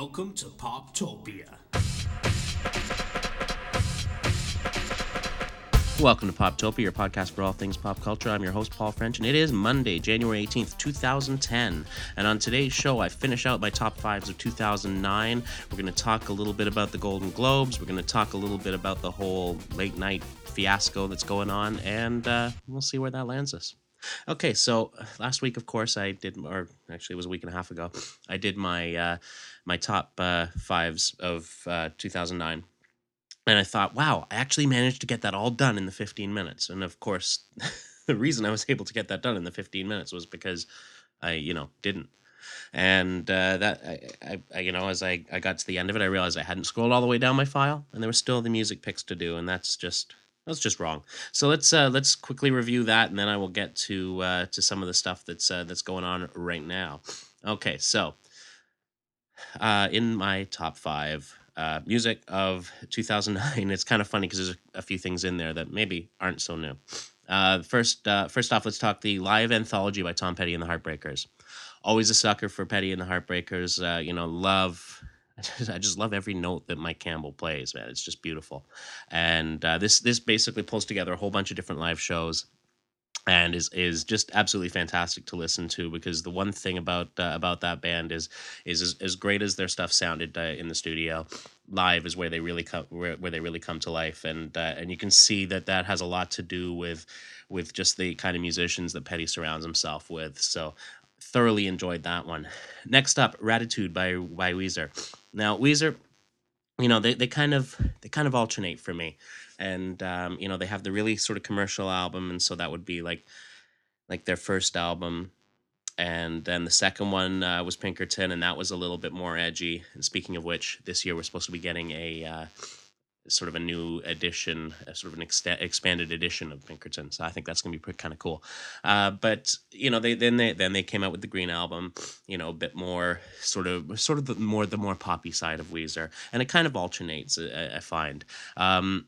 Welcome to Poptopia. Welcome to Poptopia, your podcast for all things pop culture. I'm your host, Paul French, and it is Monday, January 18th, 2010. And on today's show, I finish out my top fives of 2009. We're going to talk a little bit about the Golden Globes. We're going to talk a little bit about the whole late night fiasco that's going on, and uh, we'll see where that lands us. Okay, so uh, last week, of course, I did, or actually, it was a week and a half ago. I did my uh, my top uh, fives of uh, 2009, and I thought, wow, I actually managed to get that all done in the 15 minutes. And of course, the reason I was able to get that done in the 15 minutes was because I, you know, didn't. And uh, that, I, I, I, you know, as I, I got to the end of it, I realized I hadn't scrolled all the way down my file, and there were still the music picks to do, and that's just that's just wrong. So let's uh, let's quickly review that, and then I will get to uh, to some of the stuff that's uh, that's going on right now. Okay, so uh, in my top five uh, music of 2009, it's kind of funny because there's a, a, few things in there that maybe aren't so new. Uh, first, uh, first off, let's talk the live anthology by Tom Petty and the Heartbreakers. Always a sucker for Petty and the Heartbreakers. Uh, you know, love I just love every note that Mike Campbell plays, man. It's just beautiful. And uh, this this basically pulls together a whole bunch of different live shows and is is just absolutely fantastic to listen to because the one thing about uh, about that band is is as, as great as their stuff sounded uh, in the studio live is where they really come where, where they really come to life and uh, and you can see that that has a lot to do with with just the kind of musicians that Petty surrounds himself with so thoroughly enjoyed that one next up Raditude by by Weezer now Weezer you know they, they kind of they kind of alternate for me. And um, you know they have the really sort of commercial album and so that would be like like their first album. And then the second one uh, was pinkerton and that was a little bit more edgy. And speaking of which this year we're supposed to be getting a uh, sort of a new edition, sort of an ex- expanded edition of Pinkerton. So I think that's going to be kind of cool. Uh, but you know, they then they then they came out with the Green album. You know, a bit more sort of sort of the more the more poppy side of Weezer, and it kind of alternates. I, I find. Um,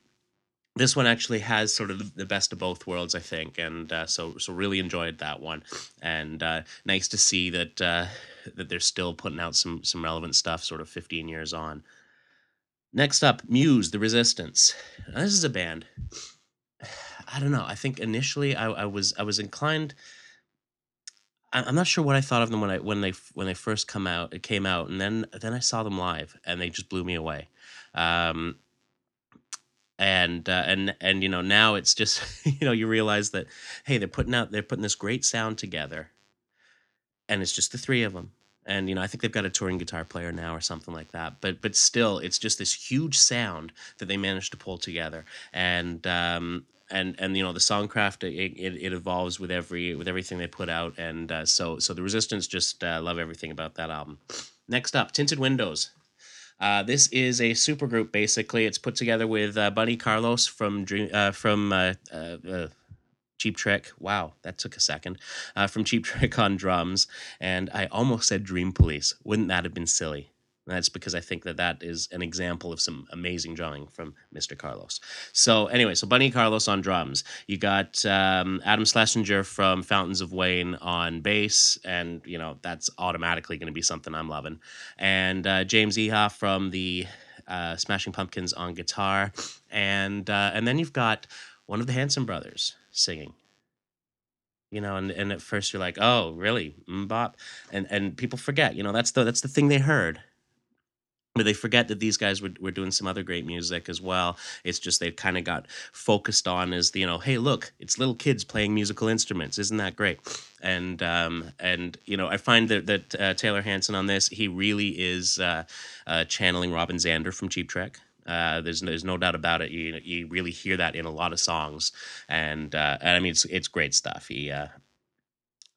this one actually has sort of the best of both worlds, I think, and uh, so so really enjoyed that one, and uh, nice to see that uh, that they're still putting out some some relevant stuff, sort of fifteen years on. Next up, Muse, The Resistance. Now, this is a band. I don't know. I think initially I, I was I was inclined. I'm not sure what I thought of them when I when they when they first come out. It came out, and then then I saw them live, and they just blew me away. Um, and uh, and and you know now it's just you know you realize that hey they're putting out they're putting this great sound together and it's just the three of them and you know i think they've got a touring guitar player now or something like that but but still it's just this huge sound that they managed to pull together. And um and and you know the songcraft it, it, it evolves with every with everything they put out. And uh, so so the resistance just uh, love everything about that album. Next up tinted windows. Uh, this is a supergroup. Basically, it's put together with uh, Bunny Carlos from Dream uh, from uh, uh, uh, Cheap Trick. Wow, that took a second. from Cheap Trick on drums, and I almost said Dream Police. Wouldn't that have been silly? that's because I think that that is an example of some amazing drawing from Mr. Carlos. So anyway, so Bunny Carlos on drums. You got um, Adam Schlesinger from Fountains of Wayne on bass, and you know that's automatically going to be something I'm loving. And uh, James Iha from the uh, Smashing Pumpkins on guitar, and uh, and then you've got one of the Hanson brothers singing. You know and, and at first you're like oh really? MMMBop and and people forget you know that's the that's the thing they heard. But they forget that these guys were, were doing some other great music as well. It's just they kind of got focused on as you know hey look it's little kids playing musical instruments. Isn't that great? And um, and you know i find that that uh, taylor hanson on this he really is uh, uh, channeling robin zander from cheap trick uh, there's there's no doubt about it. You you really hear that in a lot of songs, and uh, and I mean it's it's great stuff. He uh,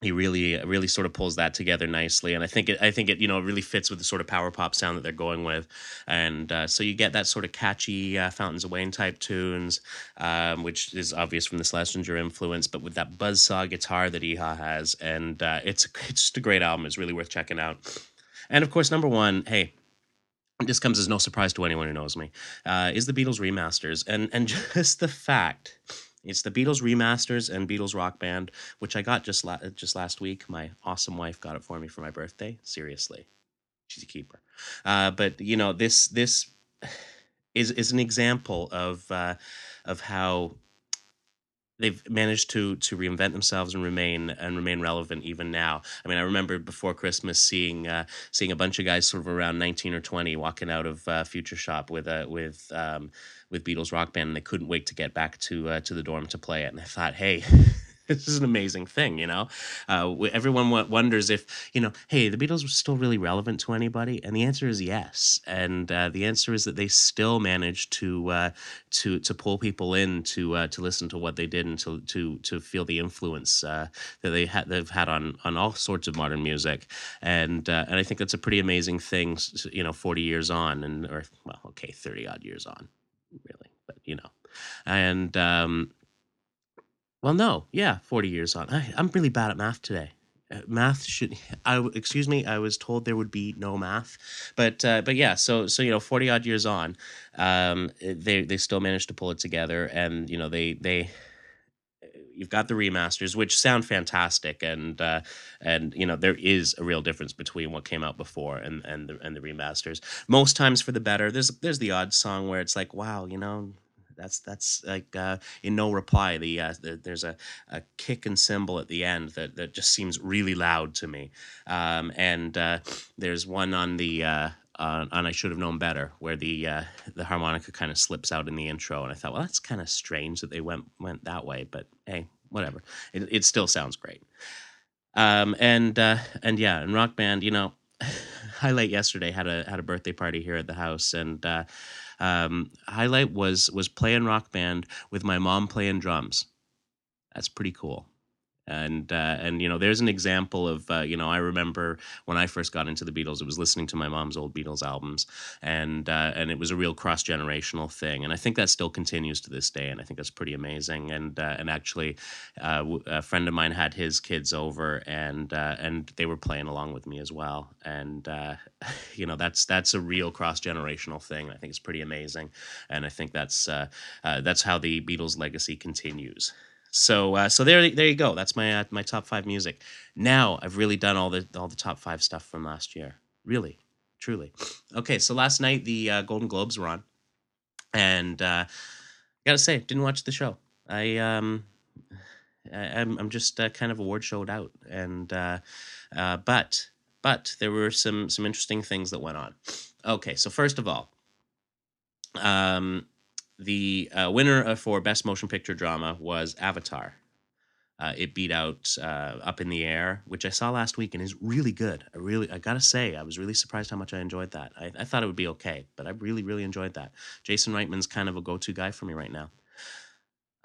he really really sort of pulls that together nicely. And i think it i think it you know really fits with the sort of power pop sound that they're going with. And uh, so you get that sort of catchy uh, fountains of wayne type tunes um, which is obvious from the schlesinger influence but with that buzzsaw guitar that iha has. And uh, it's it's just a great album. It's really worth checking out. And of course number one hey this comes as no surprise to anyone who knows me uh, is the beatles remasters and and just the fact it's the Beatles remasters and Beatles Rock Band, which I got just la- just last week. My awesome wife got it for me for my birthday. Seriously, she's a keeper. Uh, but you know, this this is is an example of uh, of how they've managed to to reinvent themselves and remain and remain relevant even now. I mean, I remember before Christmas seeing uh, seeing a bunch of guys sort of around nineteen or twenty walking out of uh, Future Shop with a with um, with Beatles rock band, and they couldn't wait to get back to uh, to the dorm to play it. And I thought, hey. This is an amazing thing, you know. Uh, everyone wonders if you know, hey, the Beatles were still really relevant to anybody, and the answer is yes. And uh, the answer is that they still managed to uh, to to pull people in to uh, to listen to what they did and to to to feel the influence uh, that they had they've had on on all sorts of modern music. And uh, and I think that's a pretty amazing thing, you know, forty years on, and or well, okay, thirty odd years on, really, but you know, and. Um, well, no, yeah, 40 years on. I, I'm really bad at math today. Uh, math should I excuse me I was told there would be no math but uh, but yeah so so you know 40 odd years on um they they still managed to pull it together and you know they they you've got the remasters which sound fantastic and uh, and you know there is a real difference between what came out before and and the, and the remasters most times for the better there's there's the odd song where it's like wow you know that's that's like uh, in no reply. The, uh, the there's a, a kick and cymbal at the end that, that just seems really loud to me. Um, and uh, there's one on the uh, on, on I should have known better, where the uh, the harmonica kind of slips out in the intro, and I thought, well, that's kind of strange that they went went that way, but hey, whatever. It it still sounds great. Um, and uh, and yeah, and rock band, you know, highlight yesterday had a had a birthday party here at the house, and uh, um, highlight was was playing rock band with my mom playing drums. That's pretty cool and uh, and you know there's an example of uh, you know I remember when I first got into the Beatles it was listening to my mom's old Beatles albums. And uh, and it was a real cross generational thing. And I think that still continues to this day and I think that's pretty amazing. And uh, and actually uh, a friend of mine had his kids over and uh, and they were playing along with me as well. And you know that's that's a real cross generational thing I think it's pretty amazing. And I think that's that's how the Beatles legacy continues. So uh, so there there you go. That's my uh, my top five music. Now I've really done all the all the top five stuff from last year. Really, truly. Okay, so last night the uh, Golden Globes were on, and uh, I gotta say, didn't watch the show. I um. I, I'm I'm just uh, kind of award showed out, and uh, uh, but but there were some some interesting things that went on. Okay, so first of all, um, the uh, winner for Best Motion Picture Drama was Avatar. Uh, it beat out uh, Up in the Air, which I saw last week and is really good. I really, I gotta say, I was really surprised how much I enjoyed that. I, I thought it would be okay, but I really, really enjoyed that. Jason Reitman's kind of a go-to guy for me right now.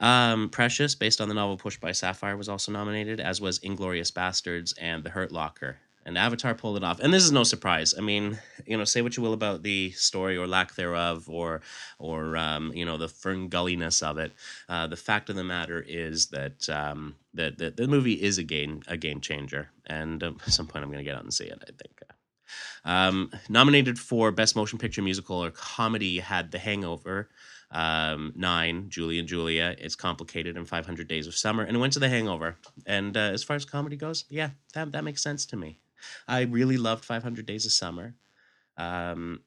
Um, Precious, based on the novel Pushed by Sapphire, was also nominated, as was Inglourious Basterds and The Hurt Locker and Avatar pulled it off. And this is no surprise. I mean, you know, say what you will about the story or lack thereof, or or um, you know the ferngulliness of it. Uh, the fact of the matter is that um, that, that the movie is a game a game changer, and um, at some point I'm going to get out and see it. I think. Um, nominated for Best Motion Picture Musical or Comedy had The Hangover, um, Nine, Julie and Julia, It's Complicated, and 500 Days of Summer, and it went to The Hangover. And uh, as far as comedy goes, yeah, that, that makes sense to me. I really loved 500 Days of Summer. Um,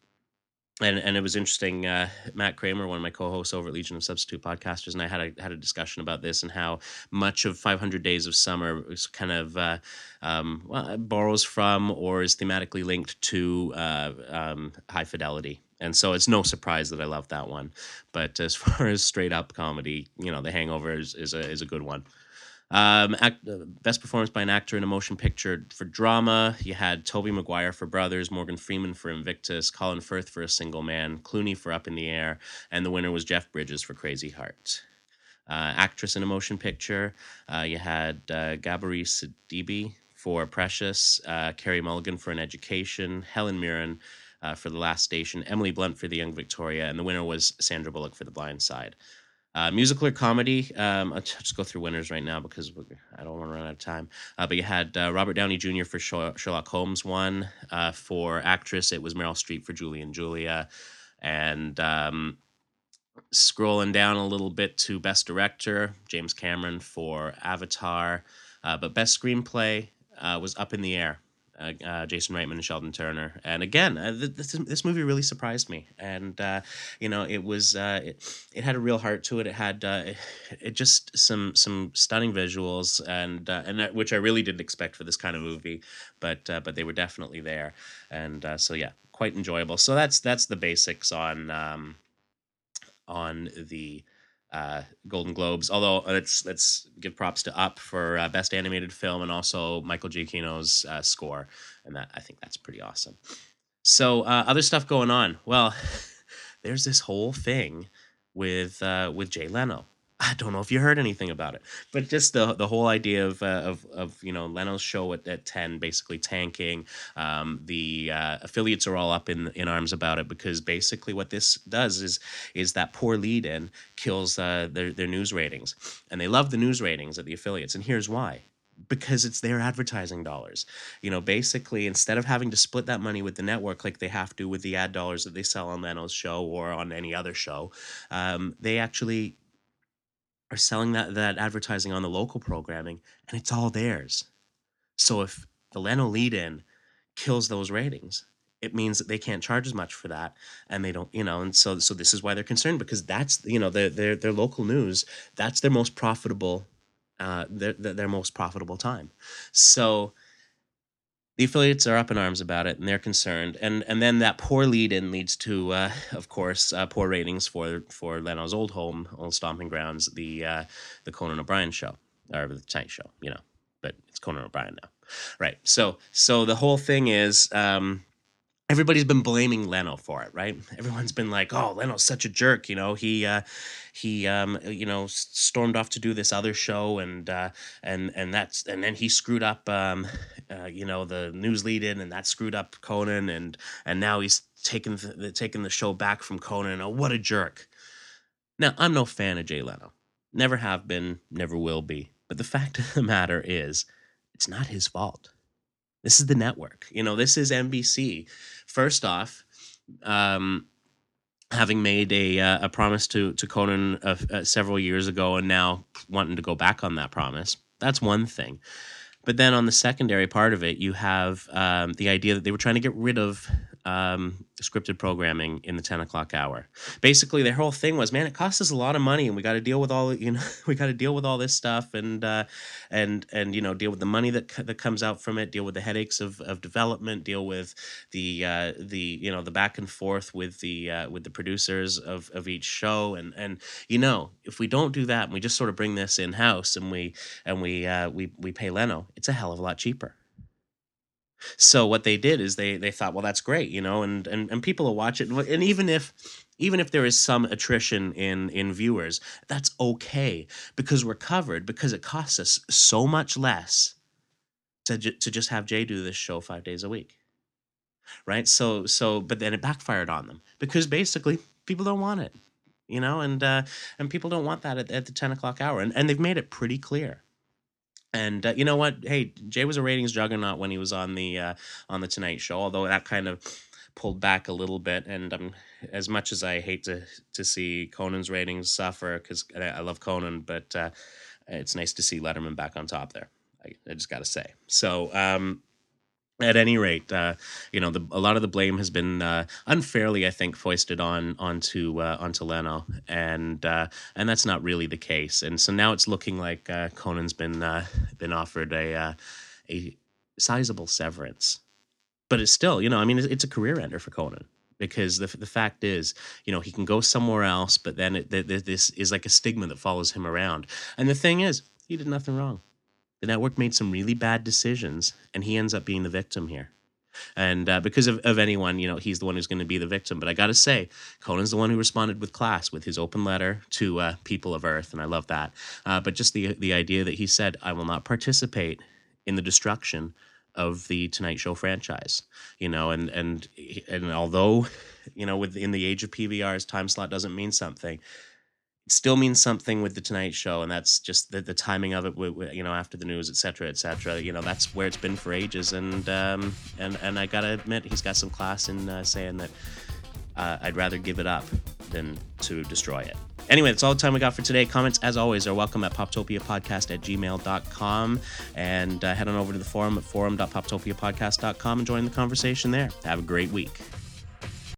and and it was interesting. Uh, Matt Kramer, one of my co-hosts over at Legion of Substitute Podcasters, and I had a had a discussion about this and how much of 500 Days of Summer is kind of uh, um, well, borrows from or is thematically linked to uh, um, High Fidelity. And so it's no surprise that I love that one. But as far as straight up comedy, you know, The Hangover is, is a is a good one. Um, act, uh, best performance by an actor in a motion picture for drama. You had Tobey Maguire for Brothers, Morgan Freeman for Invictus, Colin Firth for A Single Man, Clooney for Up in the Air, and the winner was Jeff Bridges for Crazy Heart. Uh, actress in a motion picture. Uh, you had uh, Gabourey Sidibe for Precious, uh, Carey Mulligan for An Education, Helen Mirren uh, for The Last Station, Emily Blunt for The Young Victoria, and the winner was Sandra Bullock for The Blind Side. Uh, musical or comedy? Um, I'll just go through winners right now because I don't want to run out of time. Uh, but you had uh, Robert Downey Jr. for Sherlock Holmes one. Uh, for actress, it was Meryl Streep for Julie and Julia. And um, scrolling down a little bit to Best Director, James Cameron for Avatar. Uh, but Best Screenplay uh, was Up in the Air uh, uh, Jason Reitman and Sheldon Turner. And again, uh, th- this this movie really surprised me, and uh, you know it was uh, it, it had a real heart to it. It had it, it just some some stunning visuals, and and that, which I really didn't expect for this kind of movie, but but they were definitely there, and so yeah, quite enjoyable. So that's that's the basics on um, on the uh, Golden Globes. Although let's let's give props to Up for uh, best animated film and also Michael Giacchino's uh, score, and that I think that's pretty awesome. So uh, other stuff going on. Well, there's this whole thing with uh, with Jay Leno. I don't know if you heard anything about it, but just the the whole idea of uh, of of you know Leno's show at, at ten basically tanking. Um, the uh, affiliates are all up in in arms about it because basically what this does is is that poor lead in kills uh, their their news ratings, and they love the news ratings at the affiliates, and here's why. Because it's their advertising dollars. You know, basically, instead of having to split that money with the network like they have to with the ad dollars that they sell on Leno's show or on any other show, um, they actually are selling that that advertising on the local programming and it's all theirs. So if the Leno lead in kills those ratings, it means that they can't charge as much for that and they don't, you know, and so so this is why they're concerned because that's you know their their their local news, that's their most profitable uh their their, their most profitable time. So the affiliates are up in arms about it and they're concerned. And and then that poor lead in leads to uh, of course uh, poor ratings for for Leno's old home old stomping grounds the uh, the Conan O'Brien show or the Tonight Show you know. But it's Conan O'Brien now. Right. So so the whole thing is um everybody's been blaming Leno for it, right? Everyone's been like, "Oh, Leno's such a jerk," you know. He uh, he um, you know stormed off to do this other show, and uh, and and that's and then he screwed up, um, uh, you know, the news lead in, and that screwed up Conan, and and now he's taking the, taking the show back from Conan. Oh, what a jerk! Now, I'm no fan of Jay Leno. Never have been, never will be. But the fact of the matter is, it's not his fault. This is the network. You know, this is NBC. First off, um, having made a uh, a promise to to Conan uh, uh, several years ago, and now wanting to go back on that promise. That's one thing. But then on the secondary part of it, you have um, the idea that they were trying to get rid of um, scripted programming in the 10 o'clock hour. Basically, their whole thing was, man, it costs us a lot of money, and we got to deal with all, you know, we got to deal with all this stuff, and uh, and and you know, deal with the money that that comes out from it, deal with the headaches of, of development, deal with the uh, the you know the back and forth with the uh, with the producers of of each show, and and you know, if we don't do that, and we just sort of bring this in house, and we and we uh, we we pay Leno, it's a hell of a lot cheaper. So what they did is they they thought, well, that's great, you know, and and, and people will watch it, and even if even if there is some attrition in in viewers, that's okay because we're covered because it costs us so much less to ju- to just have Jay do this show five days a week, right? So so but then it backfired on them because basically people don't want it, you know, and uh, and people don't want that at, at the ten o'clock hour, and and they've made it pretty clear. And uh, you know what? Hey, Jay was a ratings juggernaut when he was on the uh, on the Tonight Show, although that kind of pulled back a little bit. And um, as much as I hate to to see Conan's ratings suffer, because I, love Conan, but uh, it's nice to see Letterman back on top there. I, I just got to say. So. Um, at any rate, uh, you know, the, a lot of the blame has been uh, unfairly, I think, foisted on onto uh, onto Leno, and uh, and that's not really the case. And so now it's looking like uh, Conan's been uh, been offered a a sizable severance, but it's still, you know, I mean, it's, a career ender for Conan because the the fact is, you know, he can go somewhere else, but then it, th- th- this is like a stigma that follows him around. And the thing is, he did nothing wrong. The network made some really bad decisions, and he ends up being the victim here. And uh, because of, of anyone, you know, he's the one who's going to be the victim. But I got to say, Conan's the one who responded with class with his open letter to uh, people of Earth, and I love that. Uh, but just the the idea that he said, "I will not participate in the destruction of the Tonight Show franchise," you know, and and and although, you know, within the age of PVRs, time slot doesn't mean something still means something with the Tonight Show, and that's just the, the timing of it. You know, after the news, et cetera, et cetera. You know, that's where it's been for ages, and um, and and I gotta admit, he's got some class in uh, saying that uh, I'd rather give it up than to destroy it. Anyway, that's all the time we got for today. Comments, as always, are welcome at poptopiapodcast at gmail.com. And uh, head on over to the forum at forum.poptopiapodcast.com and join the conversation there. Have a great week.